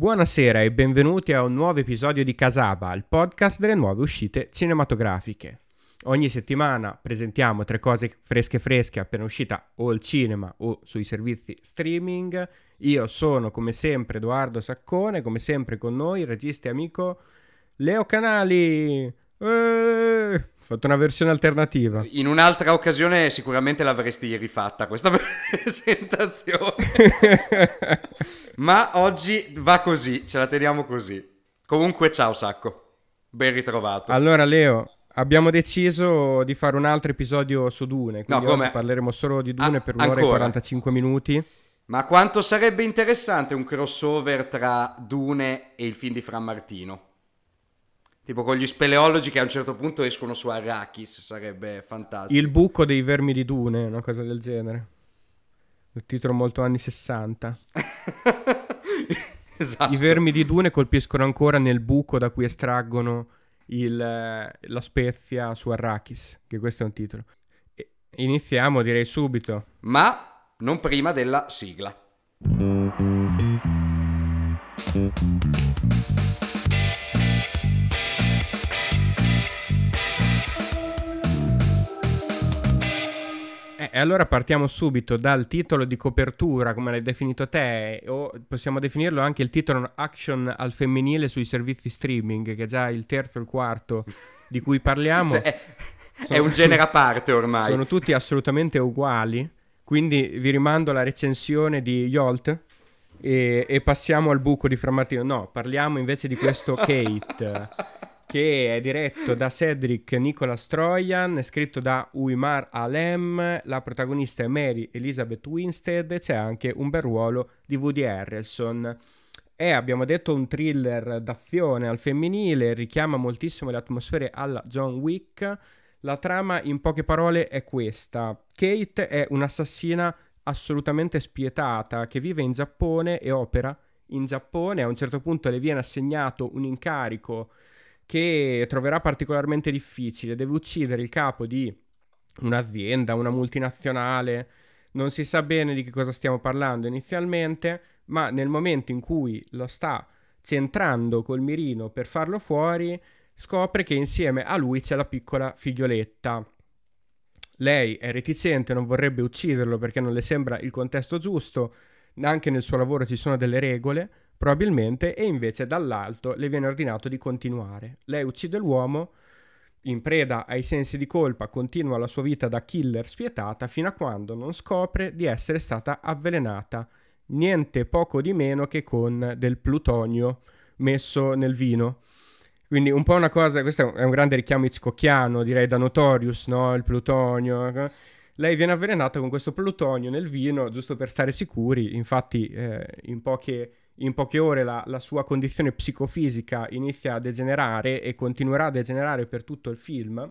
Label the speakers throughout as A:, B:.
A: Buonasera e benvenuti a un nuovo episodio di Casaba, il podcast delle nuove uscite cinematografiche. Ogni settimana presentiamo tre cose fresche fresche appena uscita o al cinema o sui servizi streaming. Io sono come sempre Edoardo Saccone, come sempre con noi il regista e amico Leo Canali. Eh, fatto una versione alternativa.
B: In un'altra occasione sicuramente l'avresti rifatta questa presentazione. Ma oggi va così, ce la teniamo così. Comunque ciao Sacco, ben ritrovato.
A: Allora Leo, abbiamo deciso di fare un altro episodio su Dune, quindi
B: No,
A: oggi parleremo solo di Dune
B: Ah,
A: per un'ora e
B: ancora?
A: 45 minuti.
B: Ma quanto sarebbe interessante un crossover tra Dune e il film di Fran Martino? Tipo con gli speleologi che a un certo punto escono su Arrakis, sarebbe fantastico.
A: Il buco dei vermi di Dune, una cosa del genere. Un titolo molto anni 60.
B: esatto.
A: I vermi di Dune colpiscono ancora nel buco da cui estraggono il, eh, la spezia su Arrakis, che questo è un titolo. E- Iniziamo, direi subito.
B: Ma non prima della sigla.
A: E allora partiamo subito dal titolo di copertura, come l'hai definito te, o possiamo definirlo anche il titolo action al femminile sui servizi streaming, che è già il terzo o il quarto di cui parliamo.
B: Cioè, è, è
A: Sono-
B: un genere a parte ormai.
A: Sono tutti assolutamente uguali, quindi vi rimando alla recensione di Yolt e, e passiamo al buco di Frammartino. No, parliamo invece di questo Kate, che è diretto da Cedric Nicholas Troyan, è scritto da Uimar Alem, la protagonista è Mary Elizabeth Winstead e c'è anche un bel ruolo di Woody Harrelson. È, abbiamo detto, un thriller d'azione al femminile, richiama moltissimo le atmosfere alla John Wick. La trama, in poche parole, è questa. Kate è un'assassina assolutamente spietata che vive in Giappone e opera in Giappone. A un certo punto le viene assegnato un incarico che troverà particolarmente difficile. Deve uccidere il capo di un'azienda, una multinazionale. Non si sa bene di che cosa stiamo parlando inizialmente, ma nel momento in cui lo sta centrando col mirino per farlo fuori, scopre che insieme a lui c'è la piccola figlioletta. Lei è reticente, non vorrebbe ucciderlo perché non le sembra il contesto giusto, anche nel suo lavoro ci sono delle regole, probabilmente, e invece dall'alto le viene ordinato di continuare. Lei uccide l'uomo, in preda ai sensi di colpa, continua la sua vita da killer spietata fino a quando non scopre di essere stata avvelenata, niente poco di meno che con del plutonio messo nel vino. Quindi un po' una cosa, questo è un grande richiamo hitchcockiano, direi da Notorious, no? Il plutonio. eh. Lei viene avvelenata con questo plutonio nel vino, giusto per stare sicuri. Infatti, eh, in, poche, in poche ore la, la sua condizione psicofisica inizia a degenerare e continuerà a degenerare per tutto il film.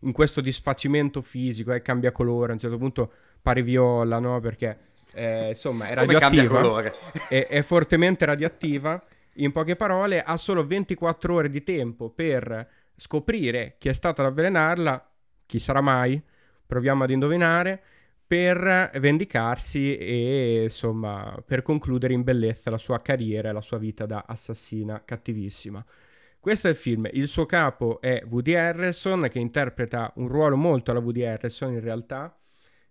A: In questo disfacimento fisico, e cambia colore, a un certo punto pare viola, no? Perché, eh, insomma, è radioattiva è, è fortemente radioattiva. In poche parole, ha solo 24 ore di tempo per scoprire chi è stato ad avvelenarla, chi sarà mai, proviamo ad indovinare, per vendicarsi e insomma per concludere in bellezza la sua carriera e la sua vita da assassina cattivissima. Questo è il film, il suo capo è Woody Harrelson che interpreta un ruolo molto alla Woody Harrelson in realtà,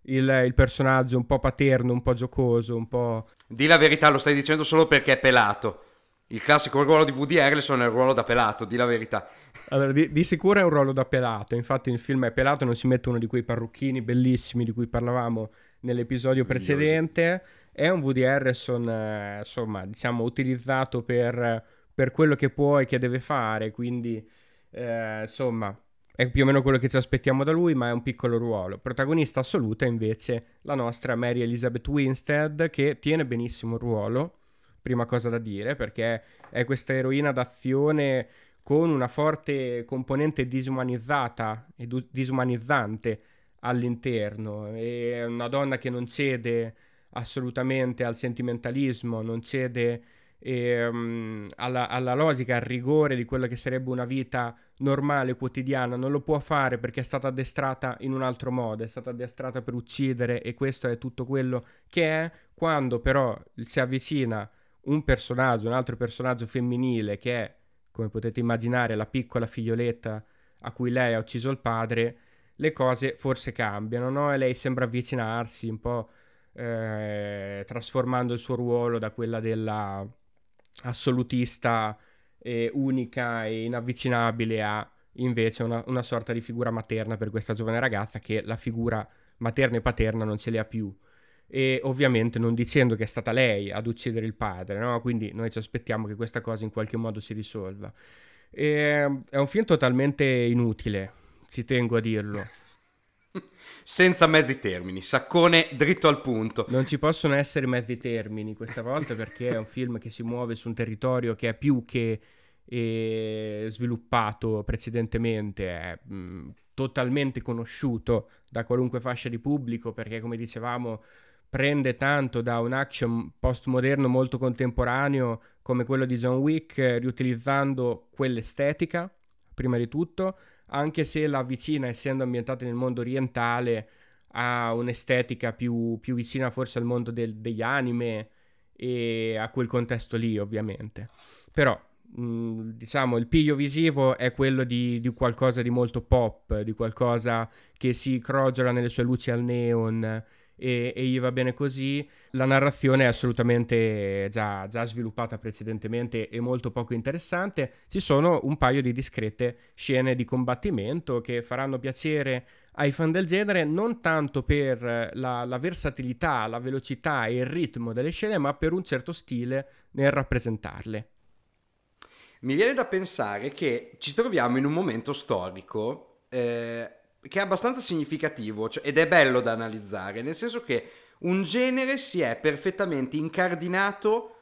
A: il, il personaggio un po' paterno, un po' giocoso, un po'
B: Di la verità, lo stai dicendo solo perché è pelato. Il classico ruolo di Woody Harrelson è il ruolo da pelato, di la verità.
A: Allora, di, di sicuro è un ruolo da pelato, infatti nel film è pelato, non si mette uno di quei parrucchini bellissimi di cui parlavamo nell'episodio precedente. È un Woody Harrelson, eh, insomma, diciamo, utilizzato per, per quello che può e che deve fare, quindi, eh, insomma, è più o meno quello che ci aspettiamo da lui, ma è un piccolo ruolo. Protagonista assoluta invece la nostra Mary Elizabeth Winstead, che tiene benissimo il ruolo, prima cosa da dire, perché è questa eroina d'azione con una forte componente disumanizzata e du- disumanizzante all'interno. È una donna che non cede assolutamente al sentimentalismo, non cede ehm, alla, alla logica, al rigore di quella che sarebbe una vita normale, quotidiana. Non lo può fare perché è stata addestrata in un altro modo, è stata addestrata per uccidere e questo è tutto quello che è. Quando però si avvicina un personaggio, un altro personaggio femminile che è, come potete immaginare, la piccola figlioletta a cui lei ha ucciso il padre, le cose forse cambiano, no? E lei sembra avvicinarsi un po', eh, trasformando il suo ruolo da quella della assolutista e unica e inavvicinabile a invece una, una sorta di figura materna per questa giovane ragazza che la figura materna e paterna non ce li ha più e ovviamente non dicendo che è stata lei ad uccidere il padre, no? quindi noi ci aspettiamo che questa cosa in qualche modo si risolva. E, è un film totalmente inutile, ci tengo a dirlo.
B: Senza mezzi termini, saccone dritto al punto.
A: Non ci possono essere mezzi termini questa volta perché è un film che si muove su un territorio che è più che eh, sviluppato precedentemente, è mh, mm, totalmente conosciuto da qualunque fascia di pubblico perché come dicevamo prende tanto da un action postmoderno molto contemporaneo come quello di John Wick, riutilizzando quell'estetica, prima di tutto, anche se la vicina, essendo ambientata nel mondo orientale, ha un'estetica più, più vicina forse al mondo del, degli anime e a quel contesto lì, ovviamente. Però, mh, diciamo, il piglio visivo è quello di, di, qualcosa di molto pop, di qualcosa che si crogiola nelle sue luci al neon e, e, gli va bene così. La narrazione è assolutamente già, già, sviluppata precedentemente e molto poco interessante. Ci sono un paio di discrete scene di combattimento che faranno piacere ai fan del genere, non tanto per la, la versatilità, la velocità e il ritmo delle scene, ma per un certo stile nel rappresentarle.
B: Mi viene da pensare che ci troviamo in un momento storico eh, che è abbastanza significativo cioè, ed è bello da analizzare, nel senso che un genere si è perfettamente incardinato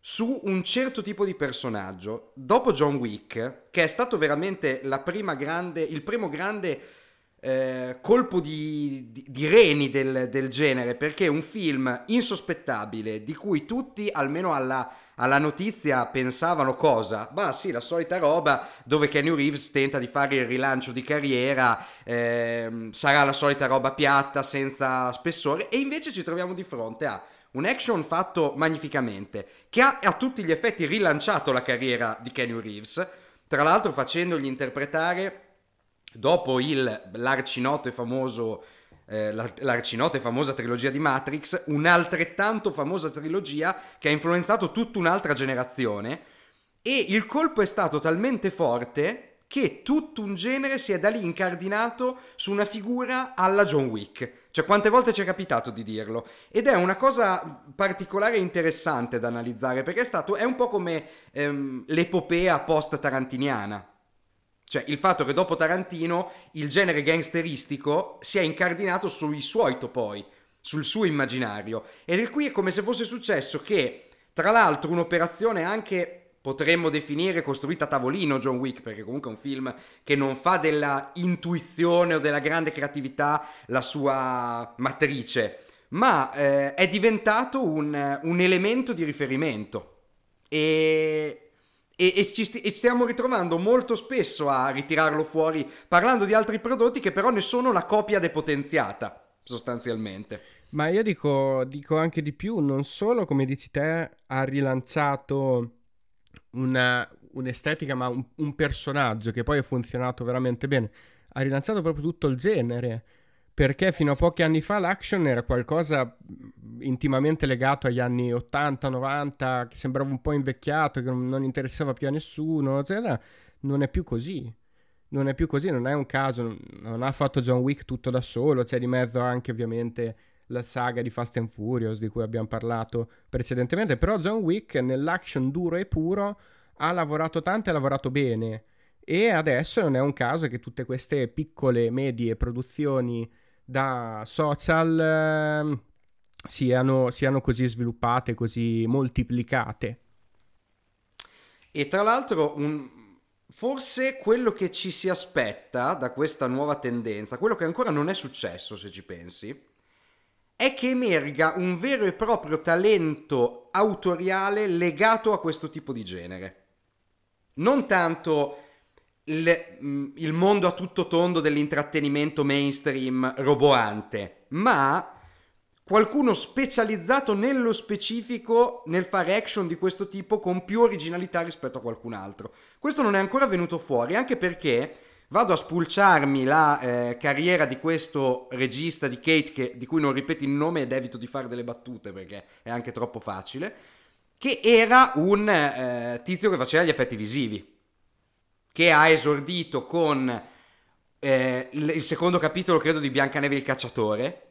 B: su un certo tipo di personaggio. Dopo John Wick, che è stato veramente grande, il primo grande eh, colpo di, di, di reni del, del genere, perché è un film insospettabile, di cui tutti, almeno alla alla notizia pensavano cosa? Bah sì, la solita roba dove Kenny Reeves tenta di fare il rilancio di carriera, ehm, sarà la solita roba piatta, senza spessore, e invece ci troviamo di fronte a un action fatto magnificamente, che ha a tutti gli effetti rilanciato la carriera di Kenny Reeves, tra l'altro facendogli interpretare, dopo il l'arcinoto e famoso eh, la, l'arcinota e famosa trilogia di Matrix, un'altrettanto famosa trilogia che ha influenzato tutta un'altra generazione e il colpo è stato talmente forte che tutto un genere si è da lì incardinato su una figura alla John Wick. Cioè, quante volte ci è capitato di dirlo? Ed è una cosa particolare e interessante da analizzare, perché è stato, è un po' come ehm, l'epopea post-tarantiniana. Cioè il fatto che dopo Tarantino il genere gangsteristico si è incardinato sui suoi topoi, sul suo immaginario. Ed qui è come se fosse successo che, tra l'altro, un'operazione anche potremmo definire costruita a tavolino John Wick, perché comunque è un film che non fa della intuizione o della grande creatività la sua matrice, ma eh, è diventato un, un elemento di riferimento. E, e, e, ci sti- e, stiamo ritrovando molto spesso a ritirarlo fuori parlando di altri prodotti che però ne sono la copia depotenziata sostanzialmente.
A: Ma io dico, dico anche di più, non solo come dici te ha rilanciato una, un'estetica ma un, un personaggio che poi ha funzionato veramente bene, ha rilanciato proprio tutto il genere perché fino a pochi anni fa l'action era qualcosa intimamente legato agli anni 80-90, che sembrava un po' invecchiato, che non interessava più a nessuno, eccetera. Non è più così. Non è più così, non è un caso, non ha fatto John Wick tutto da solo, c'è di mezzo anche ovviamente la saga di Fast and Furious di cui abbiamo parlato precedentemente, però John Wick nell'action duro e puro ha lavorato tanto e ha lavorato bene e adesso non è un caso che tutte queste piccole, medie produzioni da social eh, siano, siano così sviluppate, così moltiplicate.
B: E tra l'altro, un, forse quello che ci si aspetta da questa nuova tendenza, quello che ancora non è successo se ci pensi, è che emerga un vero e proprio talento autoriale legato a questo tipo di genere. Non tanto il, mm, il mondo a tutto tondo dell'intrattenimento mainstream roboante, ma qualcuno specializzato nello specifico nel fare action di questo tipo con più originalità rispetto a qualcun altro. Questo non è ancora venuto fuori, anche perché vado a spulciarmi la eh, carriera di questo regista di Kate, che, di cui non ripeto il nome ed evito di fare delle battute perché è anche troppo facile, che era un eh, tizio che faceva gli effetti visivi, che ha esordito con eh, il secondo capitolo, credo, di Biancaneve il cacciatore,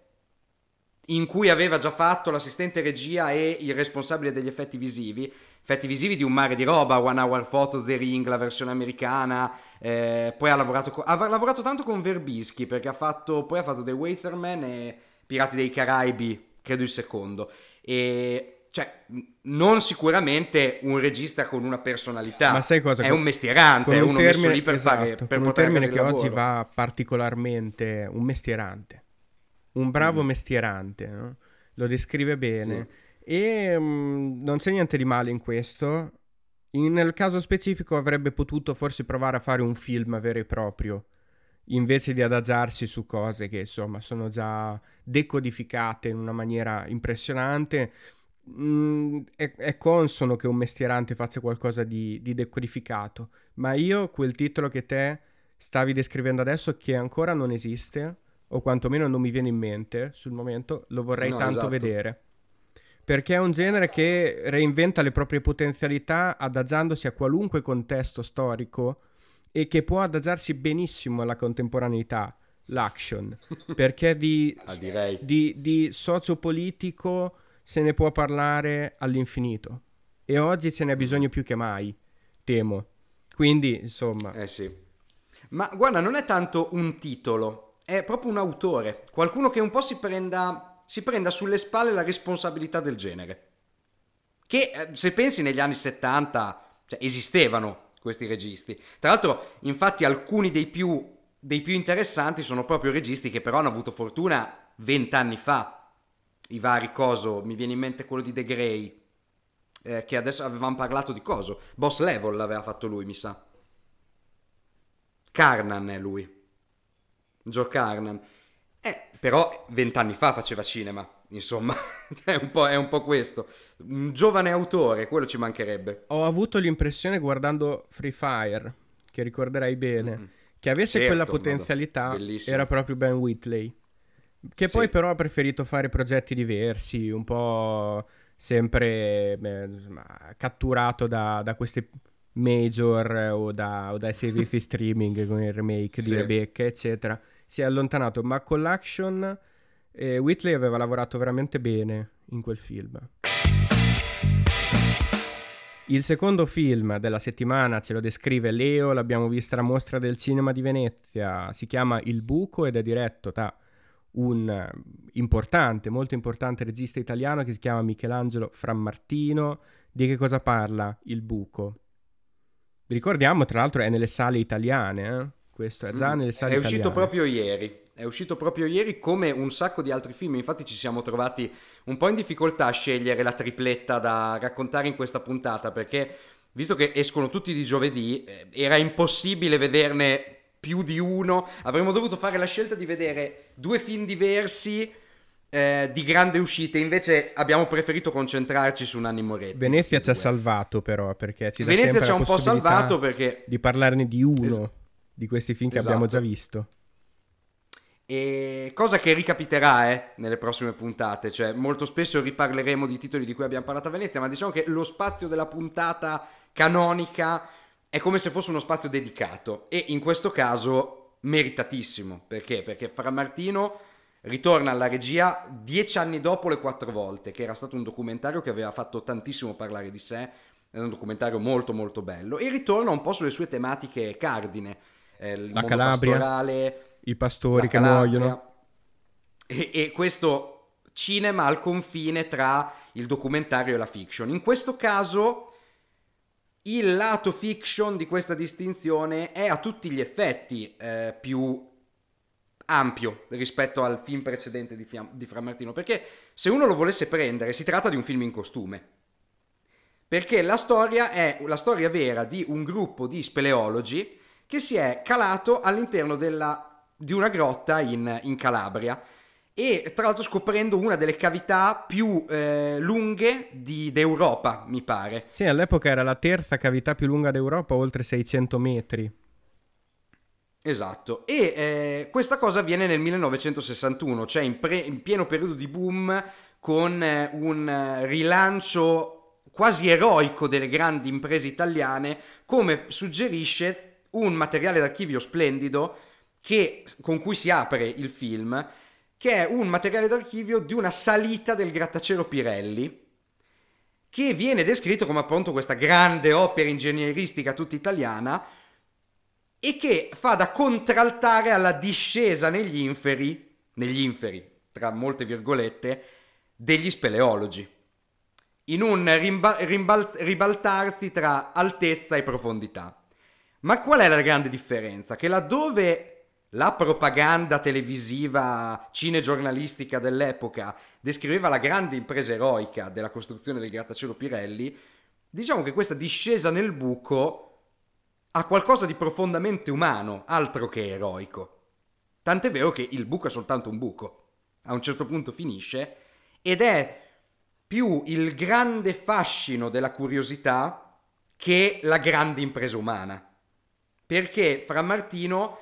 B: in cui aveva già fatto l'assistente regia e il responsabile degli effetti visivi, effetti visivi di un mare di roba, One Hour Photos, The Ring, la versione americana, eh, poi ha lavorato, con, ha lavorato tanto con Verbischi perché ha fatto, poi ha fatto The Waiterman e Pirati dei Caraibi, credo il secondo, e cioè, non sicuramente un regista con una personalità,
A: ma sai cosa?
B: È un mestierante, è uno termine, messo lì per
A: esatto,
B: fare per
A: un termine che oggi va particolarmente un mestierante. Un bravo mm. mestierante, no? lo descrive bene. Sì. E um, non c'è niente di male in questo. In, nel caso specifico avrebbe potuto forse provare a fare un film vero e proprio, invece di adagiarsi su cose che insomma sono già decodificate in una maniera impressionante Mm, è, è, consono che un mestierante faccia qualcosa di, di, decodificato, ma io quel titolo che te stavi descrivendo adesso, che ancora non esiste, o quantomeno non mi viene in mente sul momento, lo vorrei no, tanto esatto. vedere. Perché è un genere che reinventa le proprie potenzialità adagiandosi a qualunque contesto storico e che può adagiarsi benissimo alla contemporaneità, l'action. perché di,
B: ah,
A: di, di sociopolitico se ne può parlare all'infinito. E oggi ce n'è bisogno più che mai, temo. Quindi, insomma...
B: Eh sì. Ma guarda, non è tanto un titolo, è proprio un autore, qualcuno che un po' si prenda, si prenda sulle spalle la responsabilità del genere. Che eh, se pensi negli anni 70 cioè, esistevano questi registi. Tra l'altro, infatti, alcuni dei più, dei più interessanti sono proprio registi che però hanno avuto fortuna vent'anni fa i vari coso, mi viene in mente quello di The Grey, eh, che adesso avevamo parlato di coso, Boss Level l'aveva fatto lui, mi sa. Carnan è lui, Joe Carnan. Eh, però vent'anni fa faceva cinema, insomma, è, un è, un po', questo. Un giovane autore, quello ci mancherebbe.
A: Ho avuto l'impressione guardando Free Fire, che ricorderai bene, mm-hmm. che avesse certo, quella potenzialità, era proprio Ben Whitley. Che poi sì. però ha preferito fare progetti diversi, un po' sempre insomma, catturato da, da, queste major o, da, o dai servizi streaming con il remake sì. di Rebecca, eccetera. Si è allontanato, ma con l'action eh, Whitley aveva lavorato veramente bene in quel film. Il secondo film della settimana ce lo descrive Leo, l'abbiamo visto alla mostra del cinema di Venezia, si chiama Il buco ed è diretto da un eh, importante, molto importante regista italiano che si chiama Michelangelo Frammartino. Di che cosa parla Il Buco? Vi ricordiamo, tra l'altro, è nelle sale italiane, eh? Questo è già mm, nelle sale
B: è
A: italiane.
B: È uscito proprio ieri. È uscito proprio ieri come un sacco di altri film. Infatti ci siamo trovati un po' in difficoltà a scegliere la tripletta da raccontare in questa puntata perché visto che escono tutti di giovedì, eh, era impossibile vederne più di uno. Avremmo dovuto fare la scelta di vedere due film diversi eh, di grande uscita. Invece abbiamo preferito concentrarci su Nanni Moretti.
A: Venezia ci ha salvato, però, perché ci dà
B: Venezia ci ha un po' salvato perché
A: di parlarne di uno es- di questi film che esatto. abbiamo già visto.
B: E cosa che ricapiterà eh, nelle prossime puntate, cioè molto spesso riparleremo di titoli di cui abbiamo parlato a Venezia, ma diciamo che lo spazio della puntata canonica è come se fosse uno spazio dedicato e in questo caso meritatissimo. Perché? Perché Fra Martino ritorna alla regia dieci anni dopo le quattro volte, che era stato un documentario che aveva fatto tantissimo parlare di sé, è un documentario molto molto bello, e ritorna un po' sulle sue tematiche cardine, eh, il
A: La Calabria,
B: pastorale,
A: i pastori che muoiono.
B: E, e questo cinema al confine tra il documentario e la fiction. In questo caso il lato fiction di questa distinzione è a tutti gli effetti eh, più ampio rispetto al film precedente di, Fiam- di Frammartino, perché se uno lo volesse prendere si tratta di un film in costume. Perché la storia è la storia vera di un gruppo di speleologi che si è calato all'interno della, di una grotta in, in Calabria e tra l'altro scoprendo una delle cavità più eh, lunghe di, d'Europa, mi pare.
A: Sì, all'epoca era la terza cavità più lunga d'Europa, oltre 600 metri.
B: Esatto, e eh, questa cosa avviene nel 1961, cioè in, pre- in pieno periodo di boom con eh, un rilancio quasi eroico delle grandi imprese italiane, come suggerisce un materiale d'archivio splendido che, con cui si apre il film, che è un materiale d'archivio di una salita del grattacielo Pirelli, che viene descritto come appunto questa grande opera ingegneristica tutta italiana e che fa da contraltare alla discesa negli inferi, negli inferi, tra molte virgolette, degli speleologi, in un rimba- rimbal- ribaltarsi tra altezza e profondità. Ma qual è la grande differenza? Che laddove la propaganda televisiva cinegiornalistica dell'epoca descriveva la grande impresa eroica della costruzione del grattacielo Pirelli, diciamo che questa discesa nel buco ha qualcosa di profondamente umano, altro che eroico. Tant'è vero che il buco è soltanto un buco. A un certo punto finisce ed è più il grande fascino della curiosità che la grande impresa umana. Perché Fra Martino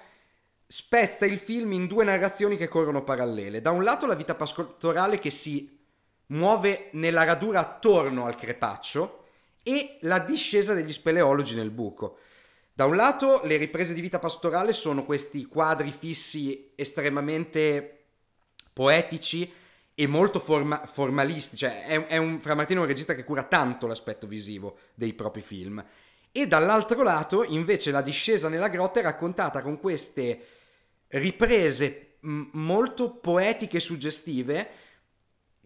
B: spezza il film in due narrazioni che corrono parallele. Da un lato la vita pastorale che si muove nella radura attorno al crepaccio e la discesa degli speleologi nel buco. Da un lato le riprese di vita pastorale sono questi quadri fissi estremamente poetici e molto forma- formalisti, cioè è, è un, Fra Martino è un regista che cura tanto l'aspetto visivo dei propri film. E dall'altro lato invece la discesa nella grotta è raccontata con queste riprese molto poetiche e suggestive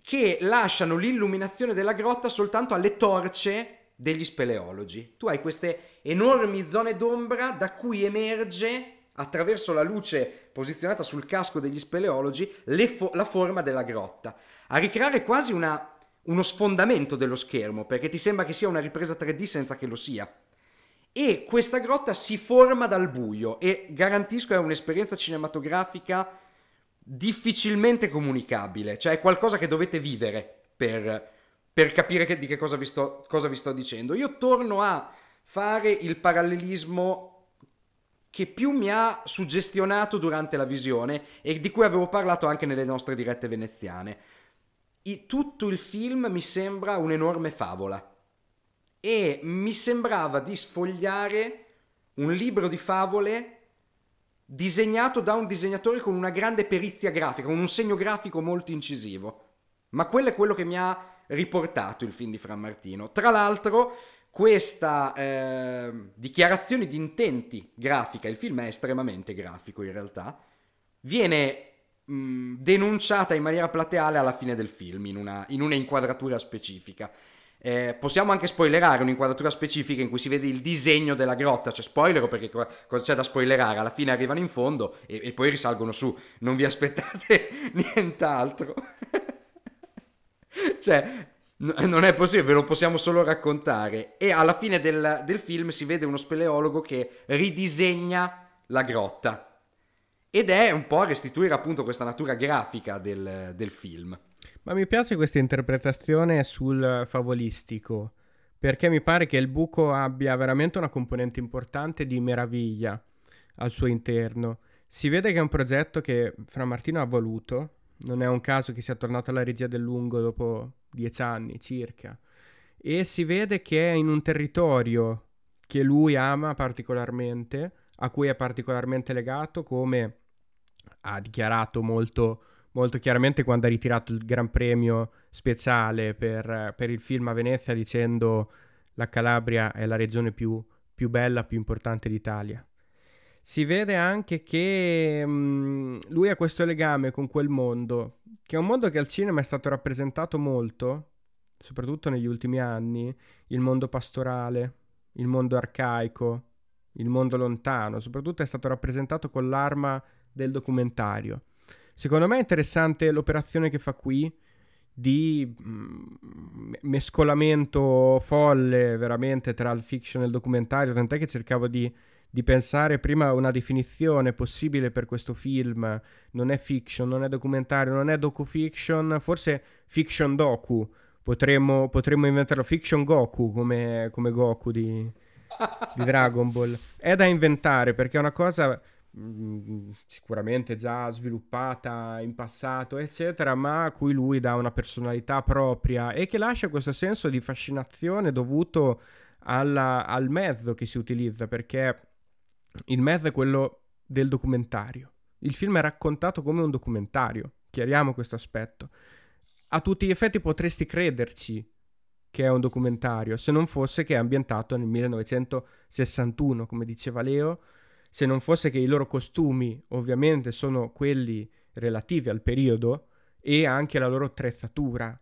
B: che lasciano l'illuminazione della grotta soltanto alle torce degli speleologi. Tu hai queste enormi zone d'ombra da cui emerge attraverso la luce posizionata sul casco degli speleologi fo- la forma della grotta, a ricreare quasi una, uno sfondamento dello schermo, perché ti sembra che sia una ripresa 3D senza che lo sia e questa grotta si forma dal buio e garantisco è un'esperienza cinematografica difficilmente comunicabile, cioè è qualcosa che dovete vivere per, per capire che, di che cosa vi, sto, cosa vi sto dicendo. Io torno a fare il parallelismo che più mi ha suggestionato durante la visione e di cui avevo parlato anche nelle nostre dirette veneziane. I, tutto il film mi sembra un'enorme favola e mi sembrava di sfogliare un libro di favole disegnato da un disegnatore con una grande perizia grafica, con un segno grafico molto incisivo. Ma quello è quello che mi ha riportato il film di Fra Martino. Tra l'altro, questa eh, dichiarazione di intenti grafica, il film è estremamente grafico in realtà, viene mh, denunciata in maniera plateale alla fine del film, in una, in una inquadratura specifica. Eh, possiamo anche spoilerare un'inquadratura specifica in cui si vede il disegno della grotta, cioè spoiler perché co- cosa c'è da spoilerare? Alla fine arrivano in fondo e, e poi risalgono su, non vi aspettate nient'altro. cioè, n- non è possibile, ve lo possiamo solo raccontare. E alla fine del, del film si vede uno speleologo che ridisegna la grotta. Ed è un po' restituire appunto questa natura grafica del, del film.
A: Ma mi piace questa interpretazione sul favolistico, perché mi pare che il buco abbia veramente una componente importante di meraviglia al suo interno. Si vede che è un progetto che Fra Martino ha voluto, non è un caso che sia tornato alla regia del lungo dopo dieci anni circa, e si vede che è in un territorio che lui ama particolarmente, a cui è particolarmente legato, come ha dichiarato molto molto chiaramente quando ha ritirato il Gran Premio speciale per, per il film a Venezia dicendo la Calabria è la regione più, più bella, più importante d'Italia. Si vede anche che mh, mm, lui ha questo legame con quel mondo, che è un mondo che al cinema è stato rappresentato molto, soprattutto negli ultimi anni, il mondo pastorale, il mondo arcaico, il mondo lontano, soprattutto è stato rappresentato con l'arma del documentario. Secondo me è interessante l'operazione che fa qui di mm, mescolamento folle veramente tra il fiction e il documentario, tant'è che cercavo di, di pensare prima una definizione possibile per questo film, non è fiction, non è documentario, non è docu-fiction, forse fiction docu, potremmo, potremmo inventarlo, fiction Goku come, come Goku di, di Dragon Ball. È da inventare perché è una cosa Mm, sicuramente già sviluppata in passato, eccetera, ma a cui lui dà una personalità propria e che lascia questo senso di fascinazione dovuto alla, al mezzo che si utilizza, perché il mezzo è quello del documentario. Il film è raccontato come un documentario, chiariamo questo aspetto. A tutti gli effetti potresti crederci che è un documentario, se non fosse che è ambientato nel 1961, come diceva Leo, se non fosse che i loro costumi ovviamente sono quelli relativi al periodo e anche la loro attrezzatura.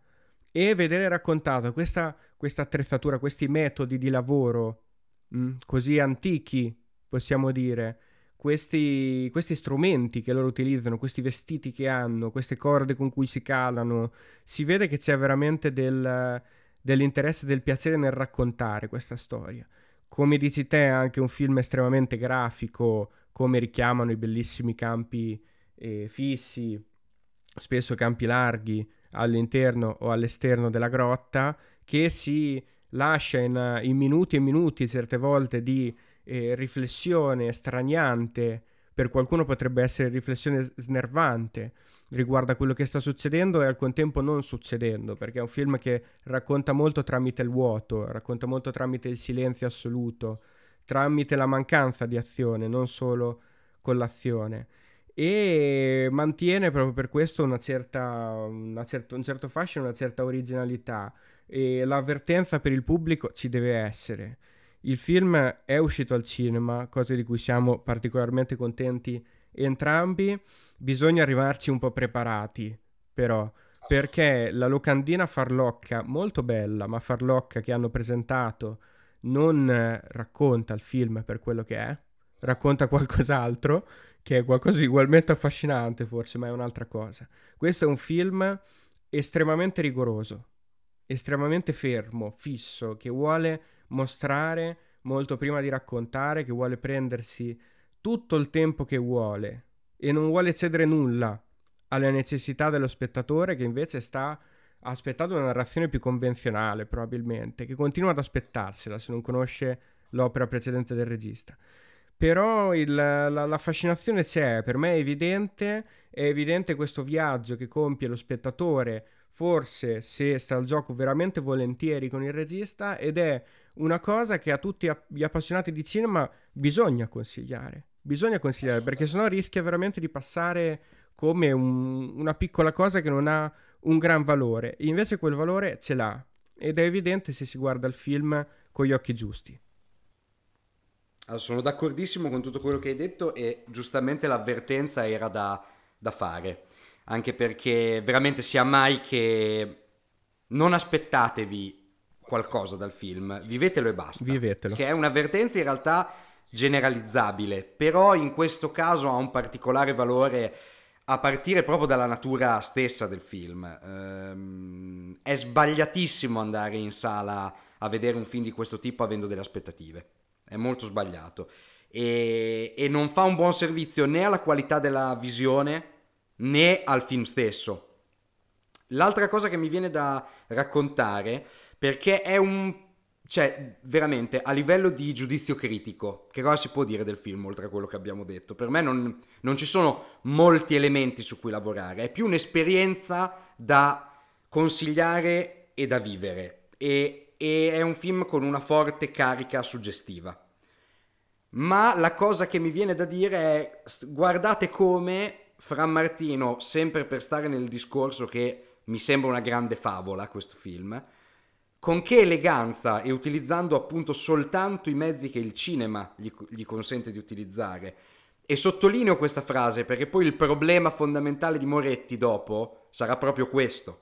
A: E vedere raccontato questa, questa attrezzatura, questi metodi di lavoro mh, mm, così antichi, possiamo dire, questi, questi, strumenti che loro utilizzano, questi vestiti che hanno, queste corde con cui si calano, si vede che c'è veramente del, dell'interesse, del piacere nel raccontare questa storia come dici te, è anche un film estremamente grafico, come richiamano i bellissimi campi eh, fissi, spesso campi larghi all'interno o all'esterno della grotta, che si lascia in, in minuti e minuti certe volte di eh, riflessione straniante, per qualcuno potrebbe essere riflessione snervante, riguarda quello che sta succedendo e al contempo non succedendo, perché è un film che racconta molto tramite il vuoto, racconta molto tramite il silenzio assoluto, tramite la mancanza di azione, non solo con l'azione. E mantiene proprio per questo una certa, una certo, un certo fascino, una certa originalità. E l'avvertenza per il pubblico ci deve essere. Il film è uscito al cinema, cosa di cui siamo particolarmente contenti entrambi bisogna arrivarci un po' preparati, però, perché la locandina farlocca, molto bella, ma farlocca che hanno presentato, non racconta il film per quello che è, racconta qualcos'altro, che è qualcosa di ugualmente affascinante forse, ma è un'altra cosa. Questo è un film estremamente rigoroso, estremamente fermo, fisso, che vuole mostrare molto prima di raccontare, che vuole prendersi tutto il tempo che vuole e non vuole cedere nulla alle necessità dello spettatore che invece sta aspettando una narrazione più convenzionale probabilmente, che continua ad aspettarsela se non conosce l'opera precedente del regista. Però il, la, la, fascinazione c'è, per me è evidente, è evidente questo viaggio che compie lo spettatore, forse se sta al gioco veramente volentieri con il regista, ed è una cosa che a tutti gli appassionati di cinema bisogna consigliare bisogna consigliare perché sennò rischia veramente di passare come un, una piccola cosa che non ha un gran valore. Invece quel valore ce l'ha ed è evidente se si guarda il film con gli occhi giusti.
B: Allora, sono d'accordissimo con tutto quello che hai detto e giustamente l'avvertenza era da, da fare, anche perché veramente sia mai che non aspettatevi qualcosa dal film, vivetelo e basta.
A: Vivetelo.
B: Che è un'avvertenza in realtà generalizzabile, però in questo caso ha un particolare valore a partire proprio dalla natura stessa del film. Ehm, è sbagliatissimo andare in sala a vedere un film di questo tipo avendo delle aspettative, è molto sbagliato e, e non fa un buon servizio né alla qualità della visione né al film stesso. L'altra cosa che mi viene da raccontare, perché è un cioè, veramente, a livello di giudizio critico, che cosa si può dire del film oltre a quello che abbiamo detto? Per me non, non ci sono molti elementi su cui lavorare, è più un'esperienza da consigliare e da vivere. E, e è un film con una forte carica suggestiva. Ma la cosa che mi viene da dire è guardate come Fra Martino, sempre per stare nel discorso che mi sembra una grande favola questo film, con che eleganza e utilizzando appunto soltanto i mezzi che il cinema gli, gli, consente di utilizzare. E sottolineo questa frase perché poi il problema fondamentale di Moretti dopo sarà proprio questo.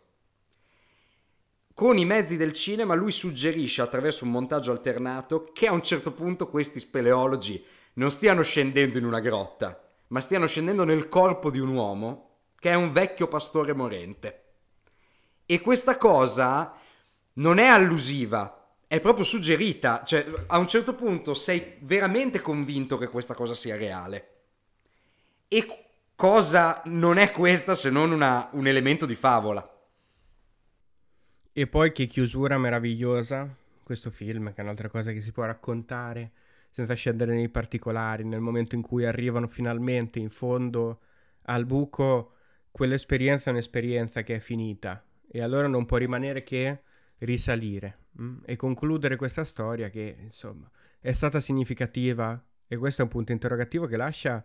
B: Con i mezzi del cinema lui suggerisce attraverso un montaggio alternato che a un certo punto questi speleologi non stiano scendendo in una grotta, ma stiano scendendo nel corpo di un uomo che è un vecchio pastore morente. E questa cosa non è allusiva, è proprio suggerita, cioè a un certo punto sei veramente convinto che questa cosa sia reale. E cosa non è questa se non una, un elemento di favola?
A: E poi che chiusura meravigliosa questo film, che è un'altra cosa che si può raccontare senza scendere nei particolari, nel momento in cui arrivano finalmente in fondo al buco, quell'esperienza è un'esperienza che è finita e allora non può rimanere che risalire mh? Mm, e concludere questa storia che insomma è stata significativa e questo è un punto interrogativo che lascia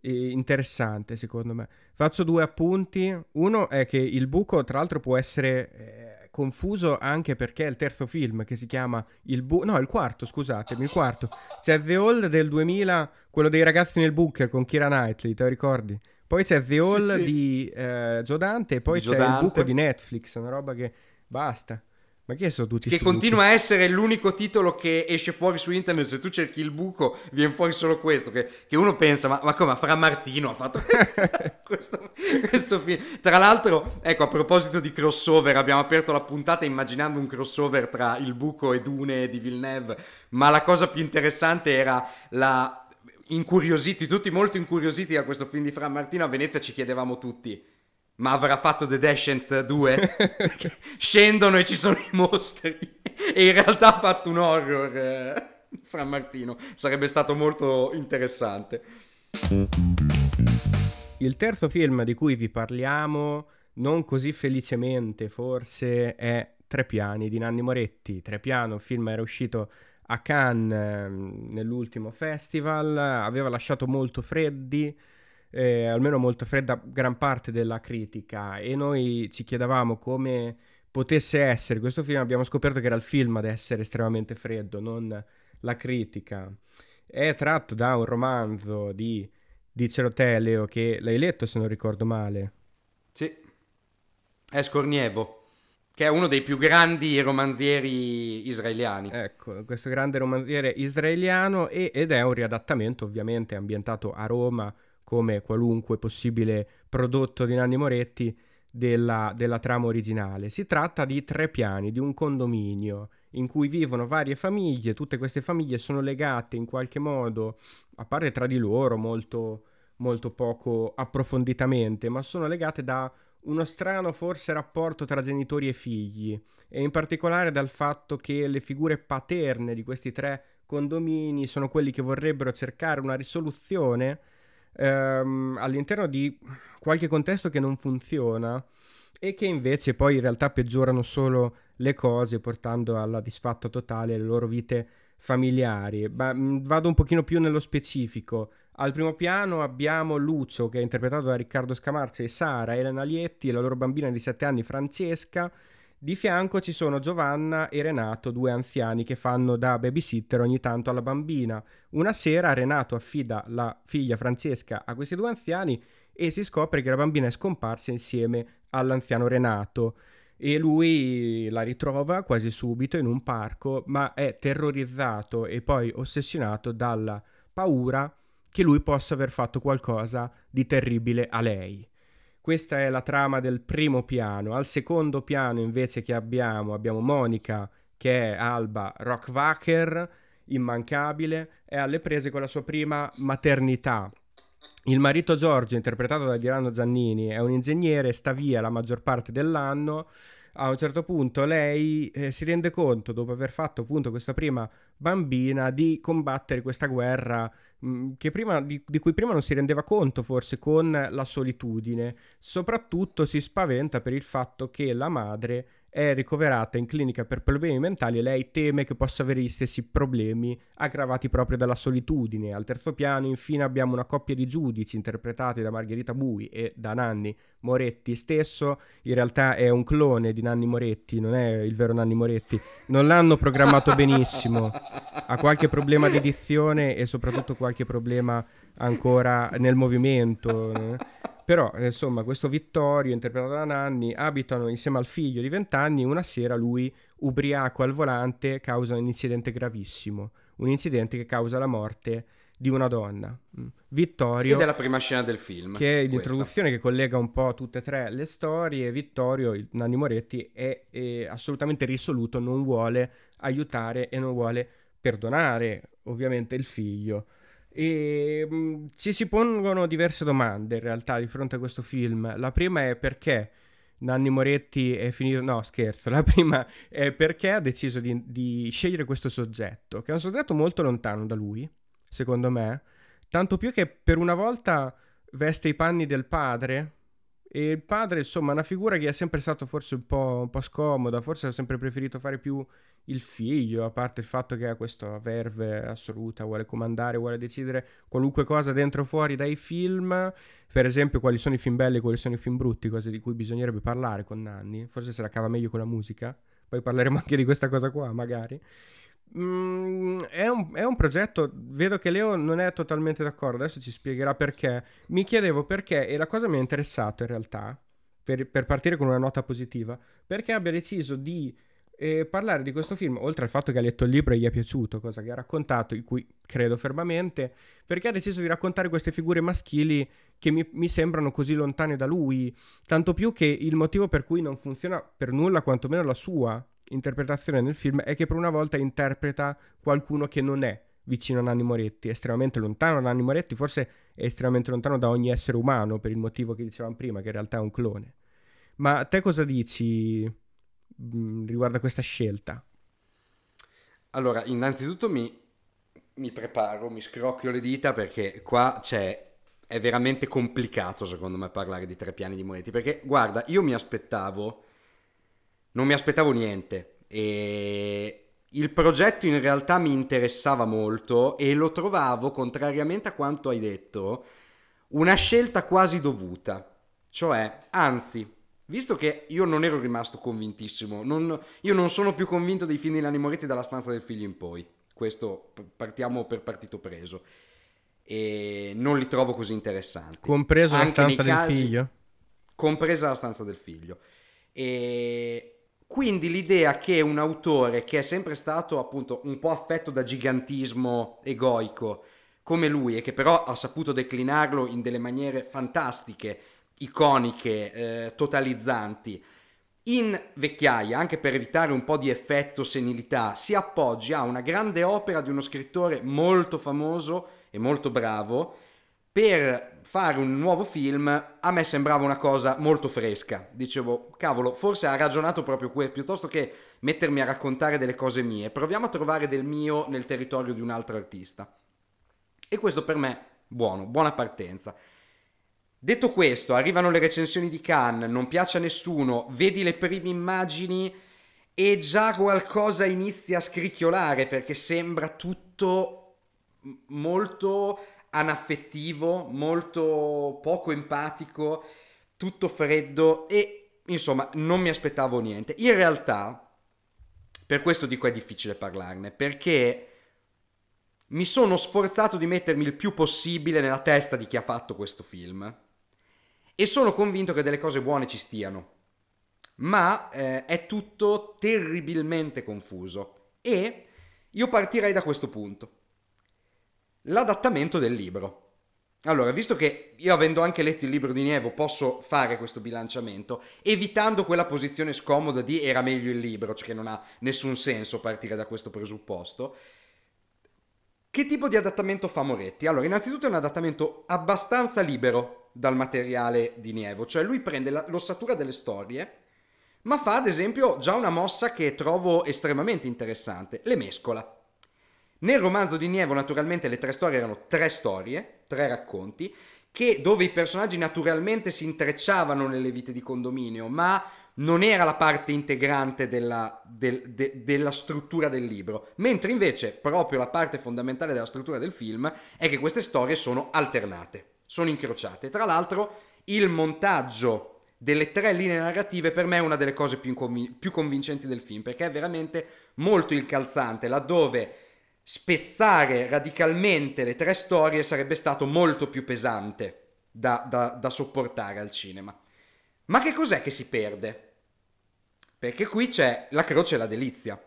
A: eh, interessante secondo me. Faccio due appunti. Uno è che il buco tra l'altro può essere eh, confuso anche perché è il terzo film che si chiama Il buco, no il quarto scusatemi, il quarto. C'è The Hall del 2000, quello dei ragazzi nel bunker con Kira Knightley, te lo ricordi? Poi c'è The Hall sì, sì. di eh, Joe Dante e poi di c'è il buco di Netflix, una roba che basta. Ma che sono tutti
B: Che continua a essere l'unico titolo che esce fuori su internet. Se tu cerchi il buco, viene fuori solo questo. Che, che uno pensa, ma, ma come? Fra Martino ha fatto questo, questo, questo, film. Tra l'altro, ecco, a proposito di crossover, abbiamo aperto la puntata immaginando un crossover tra il buco e Dune di Villeneuve. Ma la cosa più interessante era la incuriositi, tutti molto incuriositi da questo film di Fra Martino. A Venezia ci chiedevamo tutti ma avrà fatto The Descent 2? Scendono e ci sono i mostri. e in realtà ha fatto un horror. Eh, Fra Martino. Sarebbe stato molto interessante.
A: Il terzo film di cui vi parliamo, non così felicemente forse, è Tre piani di Nanni Moretti. Tre piano, il film era uscito a Cannes eh, nell'ultimo festival, aveva lasciato molto freddi eh, almeno molto fredda, gran parte della critica e noi ci chiedevamo come potesse essere questo film, abbiamo scoperto che era il film ad essere estremamente freddo, non la critica. È tratto da un romanzo di, di Ceroteleo che l'hai letto se non ricordo male.
B: Sì, è Scornievo che è uno dei più grandi romanzieri israeliani.
A: Ecco, questo grande romanziere israeliano e, ed è un riadattamento ovviamente ambientato a Roma come qualunque possibile prodotto di Nanni Moretti, della, della, trama originale. Si tratta di tre piani, di un condominio in cui vivono varie famiglie, tutte queste famiglie sono legate in qualche modo, a parte tra di loro molto, molto poco approfonditamente, ma sono legate da uno strano forse rapporto tra genitori e figli e in particolare dal fatto che le figure paterne di questi tre condomini sono quelli che vorrebbero cercare una risoluzione ehm, all'interno di qualche contesto che non funziona e che invece poi in realtà peggiorano solo le cose portando alla disfatta totale le loro vite familiari. Ma mm, vado un pochino più nello specifico. Al primo piano abbiamo Lucio, che è interpretato da Riccardo Scamarcia, e Sara, Elena Lietti e la loro bambina di 7 anni, Francesca, di fianco ci sono Giovanna e Renato, due anziani che fanno da babysitter ogni tanto alla bambina. Una sera Renato affida la figlia Francesca a questi due anziani e si scopre che la bambina è scomparsa insieme all'anziano Renato e lui la ritrova quasi subito in un parco, ma è terrorizzato e poi ossessionato dalla paura che lui possa aver fatto qualcosa di terribile a lei. Questa è la trama del primo piano. Al secondo piano invece che abbiamo, abbiamo Monica che è Alba Rockwacker, immancabile, è alle prese con la sua prima maternità. Il marito Giorgio, interpretato da Dirano Giannini, è un ingegnere, sta via la maggior parte dell'anno. A un certo punto lei eh, si rende conto, dopo aver fatto appunto questa prima bambina, di combattere questa guerra prima, di, di, cui prima non si rendeva conto forse con la solitudine, soprattutto si spaventa per il fatto che la madre è ricoverata in clinica per problemi mentali e lei teme che possa avere gli stessi problemi aggravati proprio dalla solitudine. Al terzo piano, infine, abbiamo una coppia di giudici interpretati da Margherita Bui e da Nanni Moretti stesso. In realtà è un clone di Nanni Moretti, non è il vero Nanni Moretti. Non l'hanno programmato benissimo. Ha qualche problema di dizione e soprattutto qualche problema ancora nel movimento. Eh. Però, insomma, questo Vittorio, interpretato da Nanni, abitano insieme al figlio di 20 anni. Una sera lui, ubriaco al volante, causa un incidente gravissimo. Un incidente che causa la morte di una donna. Mm. Vittorio.
B: Ed è la prima scena del film.
A: Che è l'introduzione questa. che collega un po' tutte e tre le storie. Vittorio, il Nanni Moretti, è, è assolutamente risoluto, non vuole aiutare e non vuole perdonare ovviamente il figlio. E mh, mm, ci si pongono diverse domande in realtà di fronte a questo film. La prima è perché Nanni Moretti è finito... No, scherzo. La prima è perché ha deciso di, di scegliere questo soggetto, che è un soggetto molto lontano da lui, secondo me. Tanto più che per una volta veste i panni del padre. E il padre, insomma, è una figura che è sempre stato forse un po', un po' scomoda, forse ha sempre preferito fare più il figlio, a parte il fatto che ha questa verve assoluta, vuole comandare, vuole decidere qualunque cosa dentro o fuori dai film, per esempio quali sono i film belli e quali sono i film brutti, cose di cui bisognerebbe parlare con Nanni, forse se la cava meglio con la musica, poi parleremo anche di questa cosa qua magari. Mm, è, un, è, un, progetto, vedo che Leo non è totalmente d'accordo, adesso ci spiegherà perché. Mi chiedevo perché, e la cosa mi ha interessato in realtà, per, per partire con una nota positiva, perché abbia deciso di eh, parlare di questo film, oltre al fatto che ha letto il libro e gli è piaciuto, cosa che ha raccontato, in cui credo fermamente, perché ha deciso di raccontare queste figure maschili che mi, mi sembrano così lontane da lui, tanto più che il motivo per cui non funziona per nulla, quantomeno la sua interpretazione nel film è che per una volta interpreta qualcuno che non è vicino a Nanni Moretti, estremamente lontano da Nanni Moretti, forse è estremamente lontano da ogni essere umano per il motivo che dicevamo prima, che in realtà è un clone. Ma te cosa dici mh, mm, riguardo a questa scelta?
B: Allora, innanzitutto mi, mi preparo, mi scrocchio le dita perché qua c'è è veramente complicato secondo me parlare di tre piani di Moretti perché guarda io mi aspettavo non mi aspettavo niente e il progetto in realtà mi interessava molto e lo trovavo, contrariamente a quanto hai detto, una scelta quasi dovuta. Cioè, anzi, visto che io non ero rimasto convintissimo, non, io non sono più convinto dei film di Nanni Moretti dalla stanza del figlio in poi, questo partiamo per partito preso, e non li trovo così interessanti.
A: Compreso la stanza del casi, figlio?
B: Compresa la stanza del figlio. E quindi l'idea che un autore che è sempre stato appunto un po' affetto da gigantismo egoico come lui e che però ha saputo declinarlo in delle maniere fantastiche, iconiche, eh, totalizzanti, in vecchiaia, anche per evitare un po' di effetto senilità, si appoggi a una grande opera di uno scrittore molto famoso e molto bravo per fare un nuovo film a me sembrava una cosa molto fresca. Dicevo, cavolo, forse ha ragionato proprio qui, piuttosto che mettermi a raccontare delle cose mie, proviamo a trovare del mio nel territorio di un altro artista. E questo per me, buono, buona partenza. Detto questo, arrivano le recensioni di Cannes, non piace a nessuno, vedi le prime immagini e già qualcosa inizia a scricchiolare perché sembra tutto molto anaffettivo, molto poco empatico, tutto freddo e insomma non mi aspettavo niente. In realtà, per questo dico è difficile parlarne, perché mi sono sforzato di mettermi il più possibile nella testa di chi ha fatto questo film e sono convinto che delle cose buone ci stiano. Ma eh, è tutto terribilmente confuso e io partirei da questo punto l'adattamento del libro. Allora, visto che io avendo anche letto il libro di Nievo posso fare questo bilanciamento, evitando quella posizione scomoda di era meglio il libro, cioè che non ha nessun senso partire da questo presupposto, che tipo di adattamento fa Moretti? Allora, innanzitutto è un adattamento abbastanza libero dal materiale di Nievo, cioè lui prende l'ossatura delle storie, ma fa ad esempio già una mossa che trovo estremamente interessante, le mescola. Nel romanzo di Nievo, naturalmente, le tre storie erano tre storie, tre racconti, che, dove i personaggi naturalmente si intrecciavano nelle vite di condominio, ma non era la parte integrante della, del, de, della, struttura del libro, mentre invece proprio la parte fondamentale della struttura del film è che queste storie sono alternate, sono incrociate. Tra l'altro il montaggio delle tre linee narrative per me è una delle cose più, convin- più convincenti del film, perché è veramente molto incalzante, laddove spezzare radicalmente le tre storie sarebbe stato molto più pesante da, da, da sopportare al cinema. Ma che cos'è che si perde? Perché qui c'è la croce e la delizia.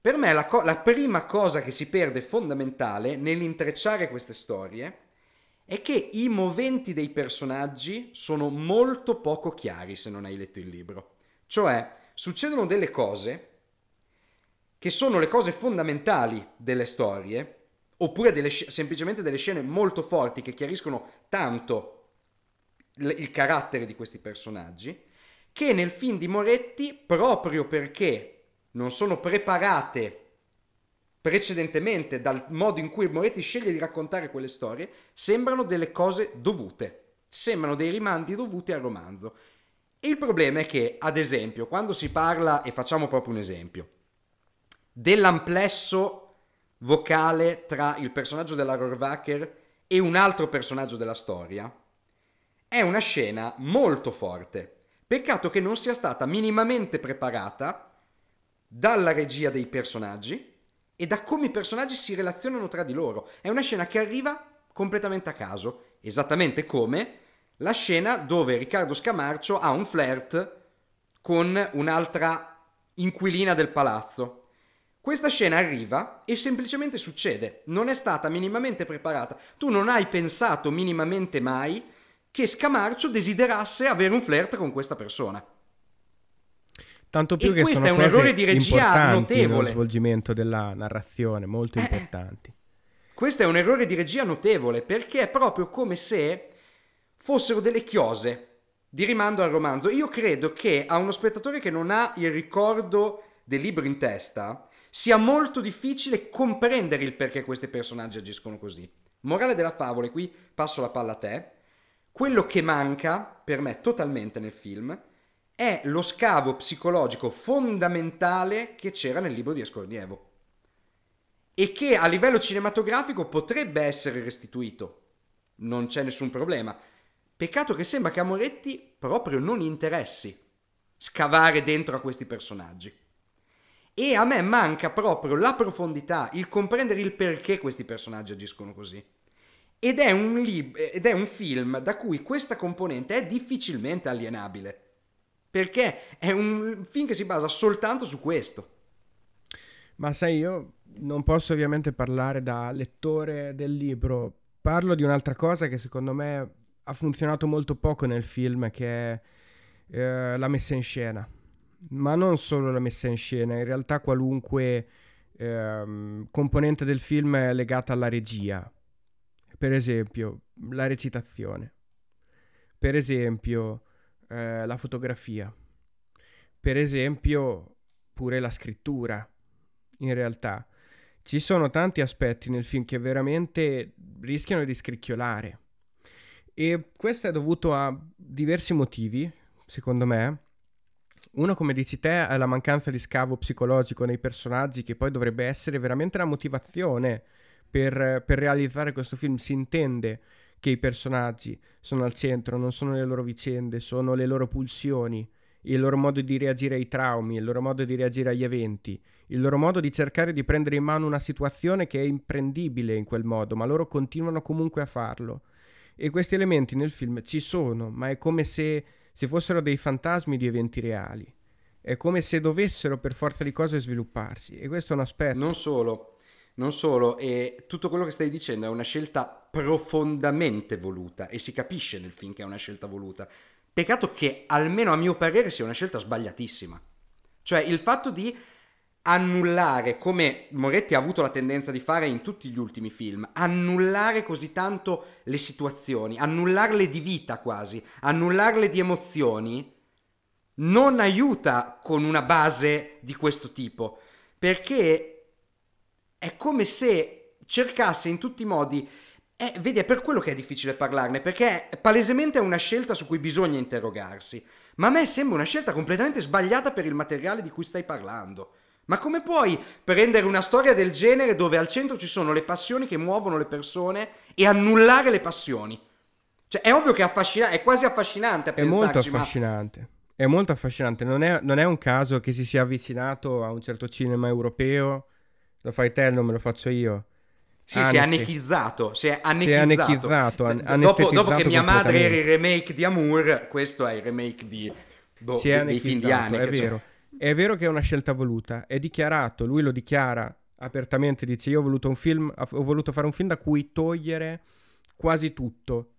B: Per me la, co- la prima cosa che si perde fondamentale nell'intrecciare queste storie è che i moventi dei personaggi sono molto poco chiari se non hai letto il libro. Cioè, succedono delle cose che sono le cose fondamentali delle storie, oppure delle, semplicemente delle scene molto forti che chiariscono tanto il carattere di questi personaggi, che nel film di Moretti, proprio perché non sono preparate precedentemente dal modo in cui Moretti sceglie di raccontare quelle storie, sembrano delle cose dovute, sembrano dei rimandi dovuti al romanzo. Il problema è che, ad esempio, quando si parla, e facciamo proprio un esempio, dell'amplesso vocale tra il personaggio della Rohrwacher e un altro personaggio della storia, è una scena molto forte. Peccato che non sia stata minimamente preparata dalla regia dei personaggi e da come i personaggi si relazionano tra di loro. È una scena che arriva completamente a caso, esattamente come la scena dove Riccardo Scamarcio ha un flirt con un'altra inquilina del palazzo. Questa scena arriva e semplicemente succede, non è stata minimamente preparata. Tu non hai pensato minimamente mai che Scamarcio desiderasse avere un flirt con questa persona.
A: Tanto più
B: e
A: che
B: questo
A: sono
B: è un errore di regia
A: notevole.
B: nello
A: svolgimento della narrazione, molto
B: eh,
A: importanti.
B: Questo è un errore di regia notevole perché è proprio come se fossero delle chiose di rimando al romanzo. Io credo che a uno spettatore che non ha il ricordo del libro in testa, sia molto difficile comprendere il perché questi personaggi agiscono così. Morale della favola, e qui passo la palla a te, quello che manca per me totalmente nel film è lo scavo psicologico fondamentale che c'era nel libro di Escornievo e che a livello cinematografico potrebbe essere restituito. Non c'è nessun problema. Peccato che sembra che a Moretti proprio non interessi scavare dentro a questi personaggi. E a me manca proprio la profondità, il comprendere il perché questi personaggi agiscono così. Ed è, un lib- ed è un film da cui questa componente è difficilmente alienabile. Perché è un film che si basa soltanto su questo.
A: Ma sai, io non posso ovviamente parlare da lettore del libro. Parlo di un'altra cosa che secondo me ha funzionato molto poco nel film, che è eh, la messa in scena ma non solo la messa in scena, in realtà qualunque ehm, componente del film è legata alla regia. Per esempio, la recitazione. Per esempio, eh, la fotografia. Per esempio, pure la scrittura. In realtà, ci sono tanti aspetti nel film che veramente rischiano di scricchiolare. E questo è dovuto a diversi motivi, secondo me uno, come dici te, è la mancanza di scavo psicologico nei personaggi, che poi dovrebbe essere veramente la motivazione per, per realizzare questo film. Si intende che i personaggi sono al centro, non sono le loro vicende, sono le loro pulsioni, il loro modo di reagire ai traumi, il loro modo di reagire agli eventi, il loro modo di cercare di prendere in mano una situazione che è imprendibile in quel modo, ma loro continuano comunque a farlo. E questi elementi nel film ci sono, ma è come se se fossero dei fantasmi di eventi reali. È come se dovessero per forza di cose svilupparsi e questo è un aspetto.
B: Non solo, non solo, e tutto quello che stai dicendo è una scelta profondamente voluta e si capisce nel film che è una scelta voluta. Peccato che, almeno a mio parere, sia una scelta sbagliatissima. Cioè il fatto di annullare, come Moretti ha avuto la tendenza di fare in tutti gli ultimi film, annullare così tanto le situazioni, annullarle di vita quasi, annullarle di emozioni, non aiuta con una base di questo tipo, perché è come se cercasse in tutti i modi eh, vedi, è per quello che è difficile parlarne, perché palesemente è una scelta su cui bisogna interrogarsi. Ma a me sembra una scelta completamente sbagliata per il materiale di cui stai parlando. Ma come puoi prendere una storia del genere dove al centro ci sono le passioni che muovono le persone e annullare le passioni? Cioè, è ovvio che è affascinante, è quasi affascinante a
A: È molto affascinante. Ma... È molto affascinante. Non è, non è, un caso che si sia avvicinato a un certo cinema europeo. Lo fai te, non me lo faccio io.
B: Sì, si è annechizzato. Si è annechizzato. Si è
A: annechizzato
B: an- dopo, dopo, che mia madre era il remake di Amour, questo è il remake di, boh,
A: si è dei film di anni. È vero. È vero che è una scelta voluta, è dichiarato, lui lo dichiara apertamente, dice io ho voluto, un film, ho voluto fare un film da cui togliere quasi tutto.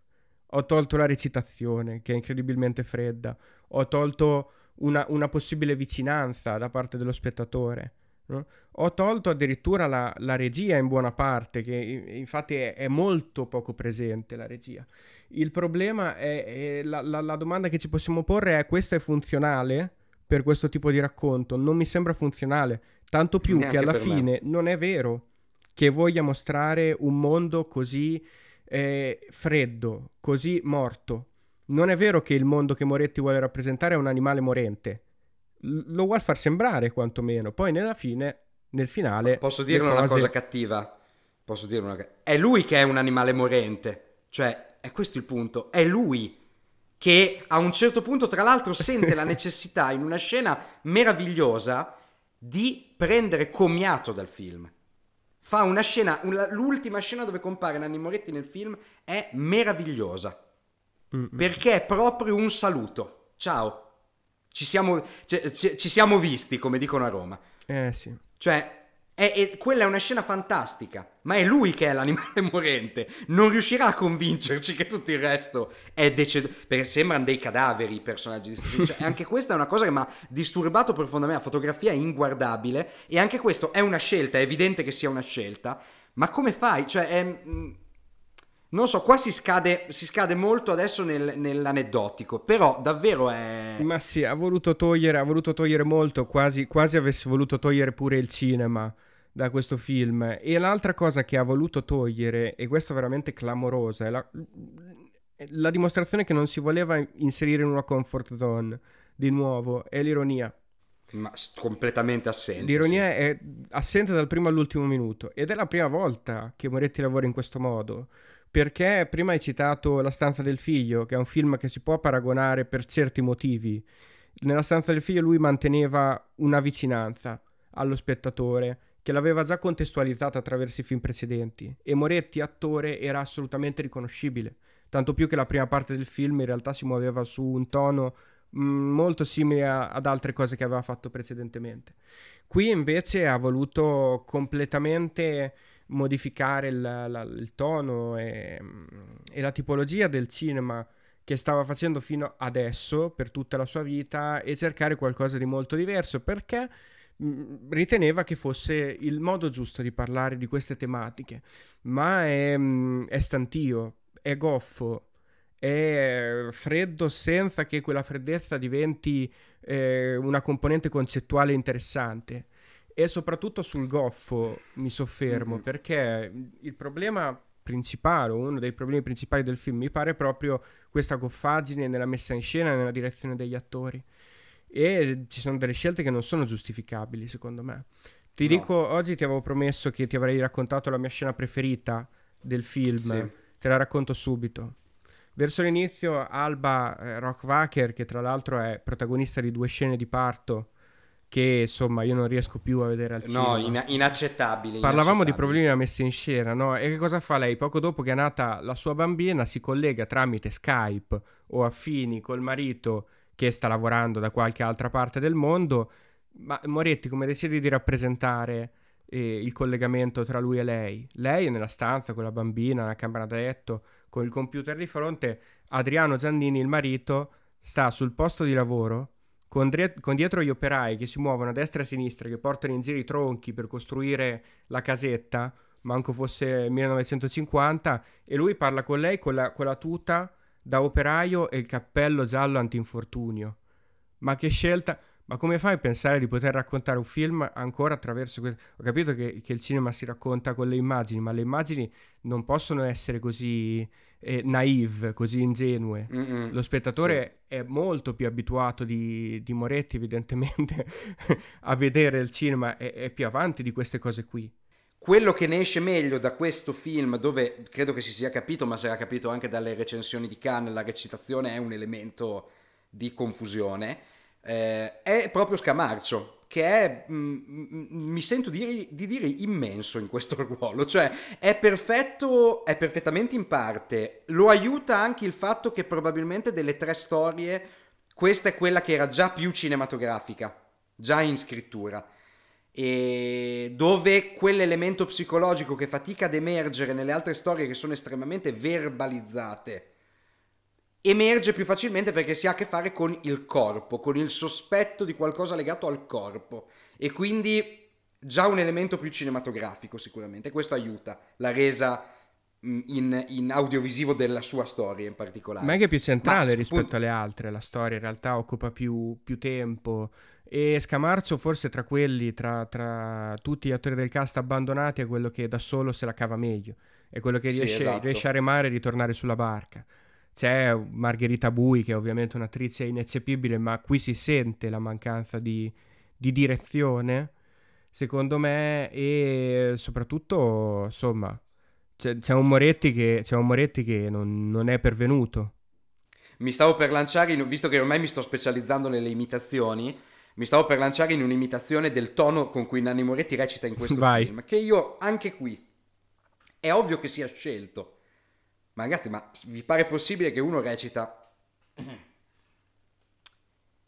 A: Ho tolto la recitazione, che è incredibilmente fredda, ho tolto una, una possibile vicinanza da parte dello spettatore, No? Ho tolto addirittura la, la, regia in buona parte, che infatti è, è, molto poco presente la regia. Il problema è, è la, la, la, domanda che ci possiamo porre è questo è funzionale per questo tipo di racconto? Non mi sembra funzionale, tanto più Neanche che alla fine me. non è vero che voglia mostrare un mondo così eh, freddo, così morto. Non è vero che il mondo che Moretti vuole rappresentare è un animale morente. Lo vuol far sembrare quantomeno. Poi nella fine, nel finale...
B: Posso dire cose... una cosa cattiva? Posso dire una... È lui che è un animale morente. Cioè, è questo il punto. È lui che a un certo punto, tra l'altro, sente la necessità in una scena meravigliosa di prendere commiato dal film. Fa una scena, una, l'ultima scena dove compare Nanni Moretti nel film è meravigliosa. Mm-mm. Perché è proprio un saluto. Ciao. Ci siamo, ci, ci siamo visti, come dicono a Roma.
A: Eh sì.
B: Cioè, è, è, quella è una scena fantastica, ma è lui che è l'animale morente. Non riuscirà a convincerci che tutto il resto è deceduto. Perché sembrano dei cadaveri i personaggi distrutti. Cioè, anche questa è una cosa che mi ha disturbato profondamente. La fotografia è inguardabile. E anche questo è una scelta, è evidente che sia una scelta. Ma come fai? Cioè, è. Non so, qua si scade, si scade molto adesso nel, nell'aneddotico, però davvero è...
A: Ma sì, ha voluto togliere, ha voluto togliere molto, quasi, quasi avesse voluto togliere pure il cinema da questo film. E l'altra cosa che ha voluto togliere, e questo è veramente clamorosa, è la, la dimostrazione che non si voleva inserire in una comfort zone, di nuovo, è l'ironia.
B: Ma completamente assente.
A: L'ironia
B: sì.
A: è assente dal primo all'ultimo minuto ed è la prima volta che Moretti lavora in questo modo. Perché prima hai citato La stanza del figlio, che è un film che si può paragonare per certi motivi. Nella stanza del figlio lui manteneva una vicinanza allo spettatore che l'aveva già contestualizzata attraverso i film precedenti e Moretti, attore, era assolutamente riconoscibile, tanto più che la prima parte del film in realtà si muoveva su un tono mm, molto simile a, ad altre cose che aveva fatto precedentemente. Qui invece ha voluto completamente modificare il, la, il tono e, e la tipologia del cinema che stava facendo fino adesso per tutta la sua vita e cercare qualcosa di molto diverso perché Mm, riteneva che fosse il modo giusto di parlare di queste tematiche, ma è, mm, è stantio, è goffo, è freddo senza che quella freddezza diventi eh, una componente concettuale interessante. E soprattutto sul goffo mi soffermo, mm-hmm. perché il problema principale, uno dei problemi principali del film, mi pare proprio questa goffaggine nella messa in scena e nella direzione degli attori e ci sono delle scelte che non sono giustificabili secondo me. Ti no. dico, oggi ti avevo promesso che ti avrei raccontato la mia scena preferita del film, sì. te la racconto subito. Verso l'inizio Alba eh, Rockwacker, che tra l'altro è protagonista di due scene di parto, che insomma io non riesco più a vedere al cinema.
B: No, in- inaccettabile.
A: Parlavamo di problemi della messa in scena, no? E che cosa fa lei? Poco dopo che è nata la sua bambina si collega tramite Skype o affini col marito che sta lavorando da qualche altra parte del mondo. Ma Moretti come decide di rappresentare eh, il collegamento tra lui e lei? Lei è nella stanza con la bambina, nella camera da letto, con il computer di fronte. Adriano Giannini, il marito, sta sul posto di lavoro con, dietro gli operai che si muovono a destra e a sinistra, che portano in giro i tronchi per costruire la casetta, manco fosse 1950, e lui parla con lei con la, con la tuta da operaio e il cappello giallo antinfortunio. Ma che scelta! Ma come fai a pensare di poter raccontare un film ancora attraverso questo? Ho capito che, che, il cinema si racconta con le immagini, ma le immagini non possono essere così eh, naive, così ingenue. Mm-mm, Lo spettatore sì. è molto più abituato di, di Moretti, evidentemente, a vedere il cinema, è, è più avanti di queste cose qui.
B: Quello che ne esce meglio da questo film, dove credo che si sia capito, ma si era capito anche dalle recensioni di Cannes, la recitazione è un elemento di confusione, eh, è proprio Scamarcio, che è, mh, mm, mm, mi sento di, di, dire, immenso in questo ruolo, cioè è perfetto, è perfettamente in parte, lo aiuta anche il fatto che probabilmente delle tre storie, questa è quella che era già più cinematografica, già in scrittura. E dove quell'elemento psicologico che fatica ad emergere nelle altre storie che sono estremamente verbalizzate emerge più facilmente perché si ha a che fare con il corpo, con il sospetto di qualcosa legato al corpo e quindi già un elemento più cinematografico sicuramente, questo aiuta la resa mm, in, in audiovisivo della sua storia in particolare.
A: Ma è anche più centrale
B: Ma,
A: rispetto
B: appunto-
A: alle altre, la storia in realtà occupa più, più tempo e Scamarcio forse tra quelli, tra, tra tutti gli attori del cast abbandonati è quello che da solo se la cava meglio, è quello che
B: Sì,
A: riesce,
B: esatto.
A: riesce a remare e ritornare sulla barca. C'è Margherita Bui che è ovviamente un'attrice ineccepibile, ma qui si sente la mancanza di, di direzione, secondo me, e soprattutto, insomma, c'è, c'è un Moretti che, c'è un Moretti che non, non è pervenuto.
B: Mi stavo per lanciare, in- visto che ormai mi sto specializzando nelle imitazioni, mi stavo per lanciare in un'imitazione del tono con cui Nanni Moretti recita in questo
A: Vai.
B: film, che io anche qui è ovvio che sia scelto. Ma ragazzi, ma vi pare possibile che uno recita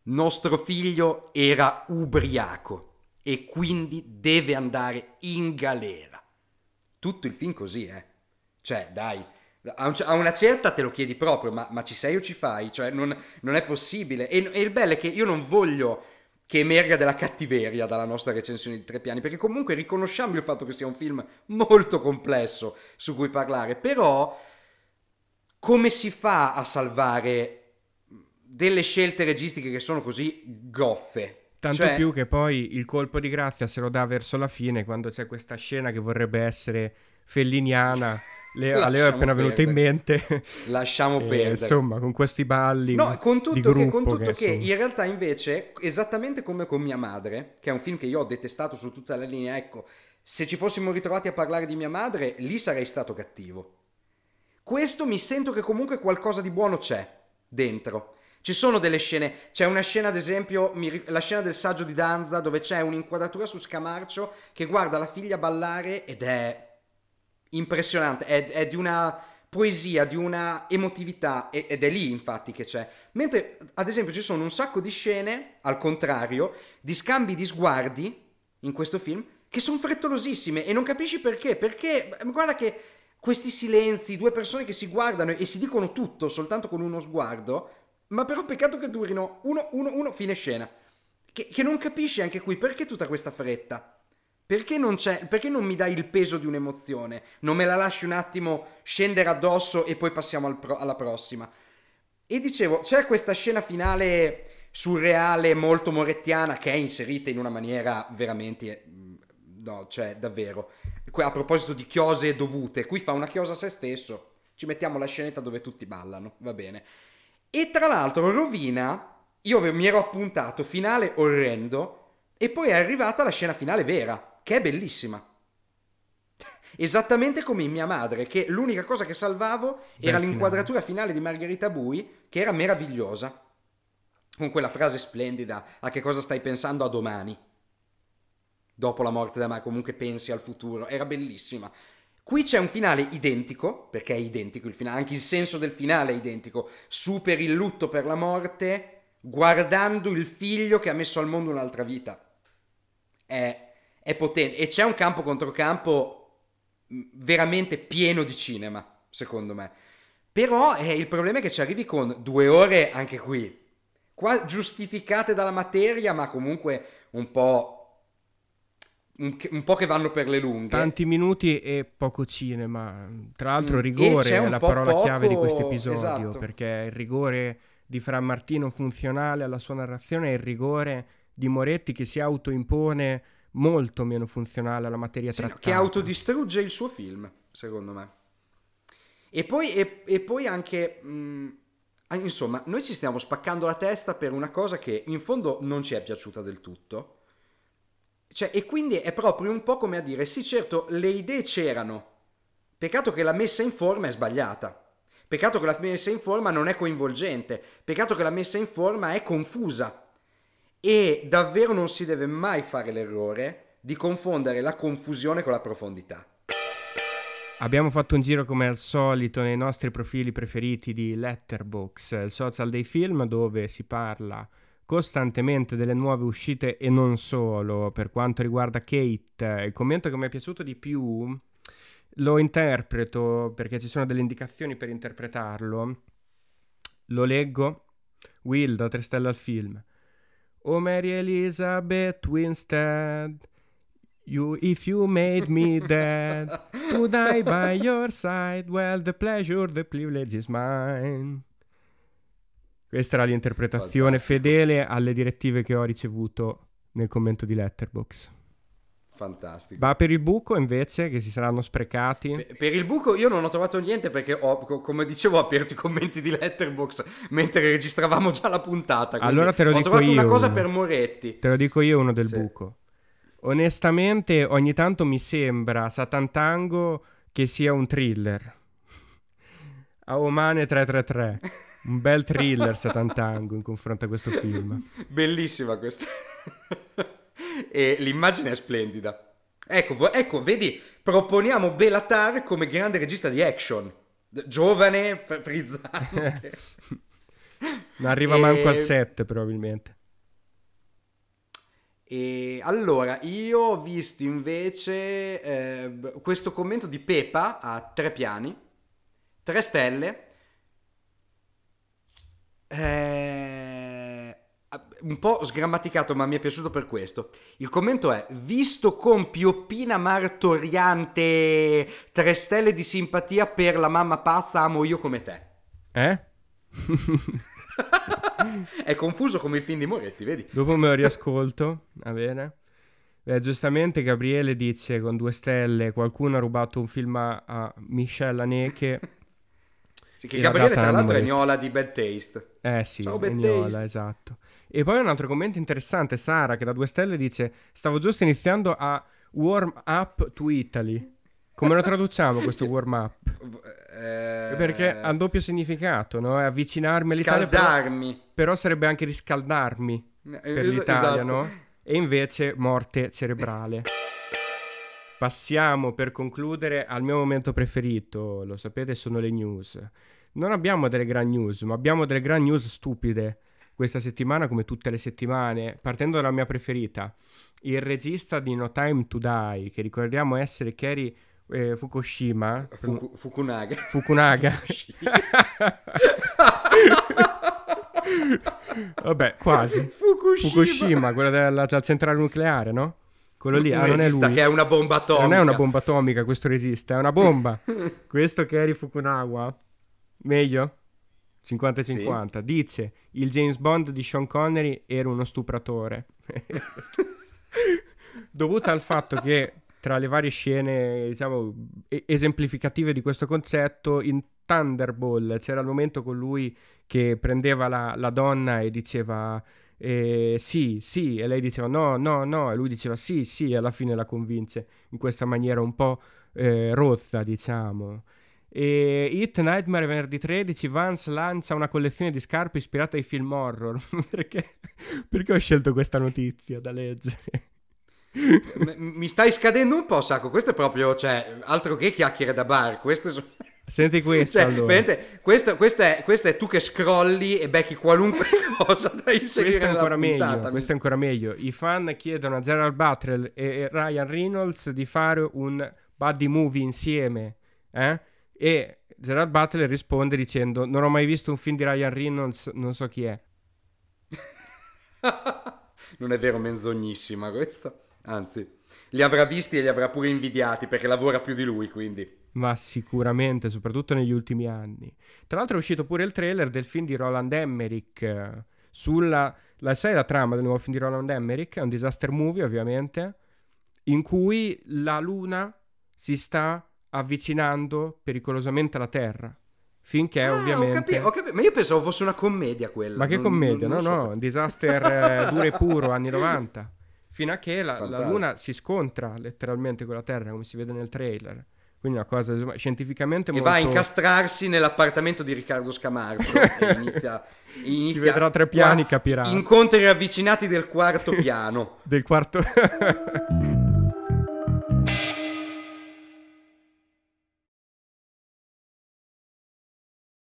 B: Nostro figlio era ubriaco e quindi deve andare in galera. Tutto il film così, eh. Cioè, dai, a, un- a una certa te lo chiedi proprio, ma, ma ci sei o ci fai? Cioè, non, non è possibile. E, e il bello è che io non voglio che emerga della cattiveria dalla nostra recensione di Tre Piani, perché comunque riconosciamo il fatto che sia un film molto complesso su cui parlare, però come si fa a salvare delle scelte registiche che sono così goffe?
A: Tanto
B: Cioè,
A: più che poi il colpo di grazia se lo dà verso la fine, quando c'è questa scena che vorrebbe essere felliniana. Le, a Leo è appena venuto in mente.
B: Lasciamo
A: E,
B: perdere.
A: insomma, con questi balli
B: No, con tutto, che, con tutto
A: che,
B: che, in realtà invece, esattamente come con Mia Madre, che è un film che io ho detestato su tutta la linea, ecco, se ci fossimo ritrovati a parlare di Mia Madre, lì sarei stato cattivo. Questo mi sento che comunque qualcosa di buono c'è dentro. Ci sono delle scene, c'è una scena ad esempio, la scena del saggio di Danza dove c'è un'inquadratura su Scamarcio che guarda la figlia ballare ed è impressionante, è, è di una poesia, di una emotività ed è lì infatti che c'è. Mentre ad esempio ci sono un sacco di scene, al contrario, di scambi di sguardi in questo film che sono frettolosissime e non capisci perché, perché guarda che questi silenzi, due persone che si guardano e si dicono tutto soltanto con uno sguardo, ma però peccato che durino uno, uno, uno, fine scena. Che, che non capisci anche qui perché tutta questa fretta. Perché non, perché non mi dai il peso di un'emozione? Non me la lasci un attimo scendere addosso e poi passiamo al pro- alla prossima. E dicevo, c'è questa scena finale surreale, molto morettiana, che è inserita in una maniera veramente... mm, No, cioè, davvero. A proposito di chiose dovute, qui fa una chiosa a se stesso. Ci mettiamo la scenetta dove tutti ballano, va bene. E tra l'altro rovina, io mi ero appuntato, finale orrendo, e poi è arrivata la scena finale vera, che è bellissima. Esattamente come in mia madre, che l'unica cosa che salvavo era
A: Bel
B: l'inquadratura finale di Margherita Bui, che era meravigliosa. Con quella frase splendida, a che cosa stai pensando a domani? Dopo la morte da me, comunque pensi al futuro, era bellissima. Qui c'è un finale identico, perché è identico il finale, anche il senso del finale è identico. Superi il lutto per la morte guardando il figlio che ha messo al mondo un'altra vita. È, è potente. E c'è un campo contro campo mh, veramente pieno di cinema, secondo me. Però eh, il problema è che ci arrivi con due ore anche qui, qua giustificate dalla materia, ma comunque un po'... Un, po' che vanno per le lunghe.
A: tanti minuti e poco cinema. Tra l'altro,
B: Mm,
A: rigore è la parola chiave di
B: poco-
A: questo episodio.
B: esatto.
A: Perché il rigore di Fra Martino funzionale alla sua narrazione e il rigore di Moretti che si autoimpone molto meno funzionale alla materia
B: Sì,
A: trattata.
B: che autodistrugge il suo film, secondo me. E poi, e, e poi anche, mh, ah, insomma, noi ci stiamo spaccando la testa per una cosa che in fondo non ci è piaciuta del tutto. Cioè, e quindi è proprio un po' come a dire, sì certo, le idee c'erano, peccato che la messa in forma è sbagliata. Peccato che la messa in forma non è coinvolgente, peccato che la messa in forma è confusa. E davvero non si deve mai fare l'errore di confondere la confusione con la profondità.
A: Abbiamo fatto un giro come al solito nei nostri profili preferiti di Letterbox, il social dei film dove si parla costantemente delle nuove uscite e non solo. Per quanto riguarda Kate, il commento che mi è piaciuto di più lo interpreto perché ci sono delle indicazioni per interpretarlo. Lo leggo. Will da 3 stelle al film. Oh Mary Elizabeth Winstead, You, if you made me dead to die by your side, well, the pleasure, the privilege is mine. Questa era l'interpretazione
B: Fantastico.
A: fedele alle direttive che ho ricevuto nel commento di Letterbox.
B: Fantastico.
A: Ma per il buco, invece, che si saranno sprecati.
B: Pe- Per il buco io non ho trovato niente perché ho, co- come dicevo, ho aperto i commenti di Letterbox mentre registravamo già la puntata.
A: Allora te lo
B: ho
A: dico
B: trovato una
A: io
B: cosa
A: uno.
B: per Moretti.
A: Te lo dico io uno del
B: Sì.
A: buco. Onestamente, ogni tanto mi sembra Satantango che sia un thriller. A Omane 333. Un bel thriller Satantango in confronto a questo film.
B: Bellissima questa. e l'immagine è splendida. Ecco, ecco, vedi, proponiamo Belatar come grande regista di action. Giovane, fr- frizzante.
A: Non arriva
B: E-
A: manco al 7 probabilmente.
B: E allora, io ho visto invece eh, questo commento di Pepa a tre piani, tre stelle. Eh, un po' sgrammaticato, ma mi è piaciuto per questo. Il commento è: Visto con pioppina martoriante, tre stelle di simpatia per la mamma pazza, amo io come te.
A: Eh?
B: è confuso come il film di Moretti, vedi?
A: Dopo me lo riascolto. Va bene. Beh, giustamente Gabriele dice con due stelle qualcuno ha rubato un film a, a Michelle Haneke.
B: Sì, che Gabriele, tra l'altro, è. Gnola di Bad Taste.
A: Eh sì,
B: Ciao, Bad
A: Vignola,
B: Taste.
A: esatto. E poi un altro commento interessante, Sara, che da due stelle dice Stavo giusto iniziando a warm up to Italy. Come lo traduciamo questo warm up?
B: Eh,
A: Perché ha un doppio significato, no? È avvicinarmi all'Italia, però,
B: Scaldarmi.
A: però sarebbe anche riscaldarmi
B: Eh,
A: per l'Italia,
B: esatto.
A: no? E invece morte cerebrale. Passiamo per concludere al mio momento preferito, lo sapete, sono le news. Non abbiamo delle gran news, ma abbiamo delle gran news stupide questa settimana, come tutte le settimane, partendo dalla mia preferita. Il regista di No Time to Die, che ricordiamo essere Kerry eh, Fukushima,
B: Fuku- Fukunaga.
A: Fukunaga. Vabbè, quasi.
B: Fukushima.
A: Fukushima, quella della della centrale nucleare, no? Quello lì, ah, non è lui.
B: che è una bomba atomica.
A: Non è una bomba atomica questo regista, è una bomba. questo Kerry Fukunaga, meglio? 50-50. Dice, il James Bond di Sean Connery era uno stupratore. Dovuto al fatto che tra le varie scene, diciamo, esemplificative di questo concetto, in Thunderball c'era il momento con lui che prendeva la, la donna e diceva eh, sì, sì, e lei diceva no, no, no, e lui diceva sì, sì, e alla fine la convince in questa maniera un po' eh, rozza, diciamo. E Hit Nightmare venerdì 13 Vance lancia una collezione di scarpe ispirata ai film horror. perché, perché ho scelto questa notizia da leggere?
B: Mi stai scadendo un po', Sacco. Questo è proprio, cioè, altro che chiacchiere da bar. Queste sono...
A: Senti questo
B: Cioè,
A: allora.
B: questo, questo è, questo è tu che scrolli e becchi qualunque cosa da inserire
A: Questo è ancora meglio,
B: puntata. Mi-
A: questo è ancora meglio. I fan chiedono a Gerald Butler e e Ryan Reynolds di fare un buddy movie insieme, eh? E Gerald Butler risponde dicendo non ho mai visto un film di Ryan Reynolds, non so chi è.
B: non è vero, menzognissima questa. Anzi, li avrà visti e li avrà pure invidiati perché lavora più di lui, quindi.
A: Ma sicuramente, soprattutto negli ultimi anni. Tra l'altro è uscito pure il trailer del film di Roland Emmerich sulla... La, sai la trama del nuovo film di Roland Emmerich? È un disaster movie, ovviamente, in cui la Luna si sta avvicinando pericolosamente alla Terra. Finché
B: Ah, ho
A: ovviamente...
B: capi- ho capi- Ma io pensavo fosse una commedia quella.
A: Ma che
B: non-
A: commedia?
B: non-
A: no,
B: non so.
A: no, un disaster eh, duro e puro, anni 90. Fino a che la, la. Luna si scontra letteralmente con la Terra, come si vede nel trailer. Quindi una cosa insomma, scientificamente
B: E
A: molto...
B: va a incastrarsi nell'appartamento di Riccardo Scamarcio e inizia, inizia
A: Ci vedrà tre piani,
B: qua-
A: capirà.
B: Incontri ravvicinati del quarto piano.
A: del quarto...